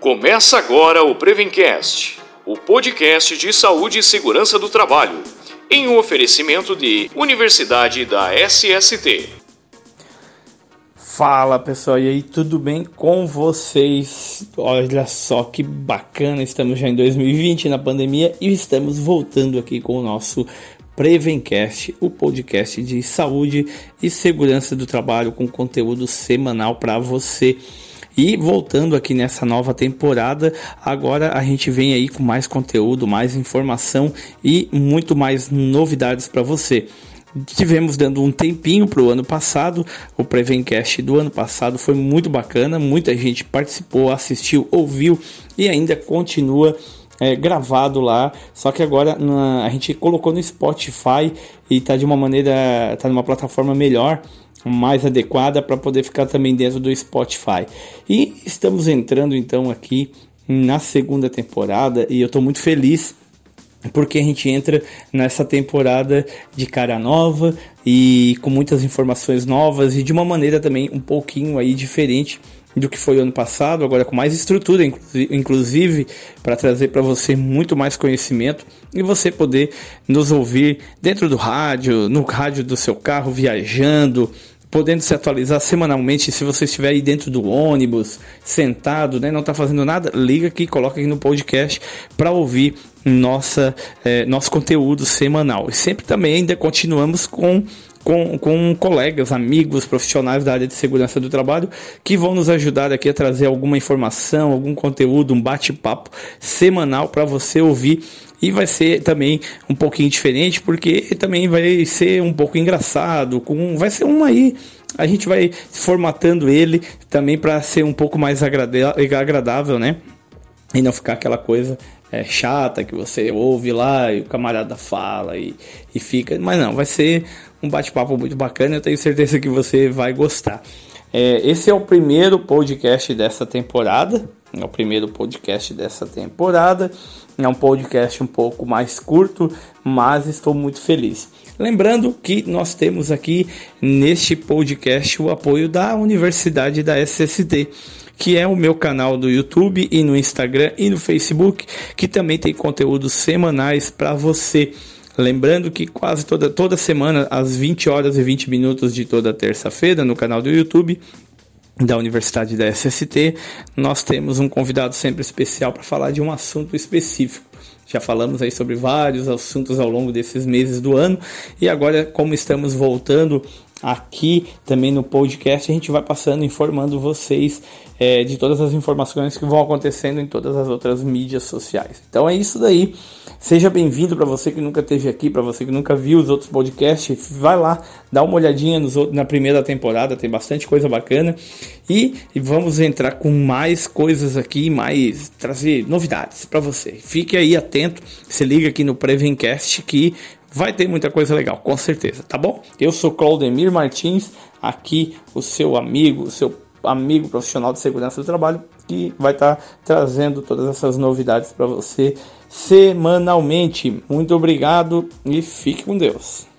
Começa agora o Prevencast, o podcast de saúde e segurança do trabalho, em um oferecimento de Universidade da SST. Fala pessoal, e aí, tudo bem com vocês? Olha só que bacana, estamos já em 2020 na pandemia e estamos voltando aqui com o nosso Prevencast, o podcast de saúde e segurança do trabalho com conteúdo semanal para você. E voltando aqui nessa nova temporada, agora a gente vem aí com mais conteúdo, mais informação e muito mais novidades para você. Tivemos dando um tempinho para o ano passado, o Prevencast do ano passado foi muito bacana, muita gente participou, assistiu, ouviu e ainda continua é, gravado lá, só que agora na, a gente colocou no Spotify e está de uma maneira, está numa plataforma melhor, mais adequada para poder ficar também dentro do Spotify. E estamos entrando então aqui na segunda temporada e eu estou muito feliz porque a gente entra nessa temporada de cara nova e com muitas informações novas e de uma maneira também um pouquinho aí diferente do que foi o ano passado, agora com mais estrutura, inclusive, para trazer para você muito mais conhecimento e você poder nos ouvir dentro do rádio, no rádio do seu carro, viajando, podendo se atualizar semanalmente. Se você estiver aí dentro do ônibus, sentado, né, não está fazendo nada, liga aqui, coloca aqui no podcast para ouvir nossa, é, nosso conteúdo semanal. E sempre também ainda continuamos com com, com colegas, amigos, profissionais da área de segurança do trabalho que vão nos ajudar aqui a trazer alguma informação, algum conteúdo, um bate-papo semanal para você ouvir e vai ser também um pouquinho diferente porque também vai ser um pouco engraçado, com vai ser um aí a gente vai formatando ele também para ser um pouco mais agradável, né? E não ficar aquela coisa é, chata que você ouve lá e o camarada fala e, e fica. Mas não, vai ser um bate-papo muito bacana. Eu tenho certeza que você vai gostar. É, esse é o primeiro podcast dessa temporada. É o primeiro podcast dessa temporada. É um podcast um pouco mais curto, mas estou muito feliz. Lembrando que nós temos aqui neste podcast o apoio da Universidade da SST que é o meu canal do YouTube e no Instagram e no Facebook, que também tem conteúdos semanais para você. Lembrando que quase toda, toda semana, às 20 horas e 20 minutos de toda terça-feira, no canal do YouTube da Universidade da SST, nós temos um convidado sempre especial para falar de um assunto específico. Já falamos aí sobre vários assuntos ao longo desses meses do ano e agora, como estamos voltando aqui também no podcast, a gente vai passando informando vocês é, de todas as informações que vão acontecendo em todas as outras mídias sociais. Então é isso daí. Seja bem-vindo para você que nunca esteve aqui, para você que nunca viu os outros podcasts, vai lá, dá uma olhadinha nos outros, na primeira temporada, tem bastante coisa bacana. E, e vamos entrar com mais coisas aqui, mais trazer novidades para você. Fique aí atento, se liga aqui no Prevencast que vai ter muita coisa legal, com certeza, tá bom? Eu sou Claudemir Martins, aqui o seu amigo, o seu amigo profissional de segurança do trabalho que vai estar tá trazendo todas essas novidades para você semanalmente. Muito obrigado e fique com Deus.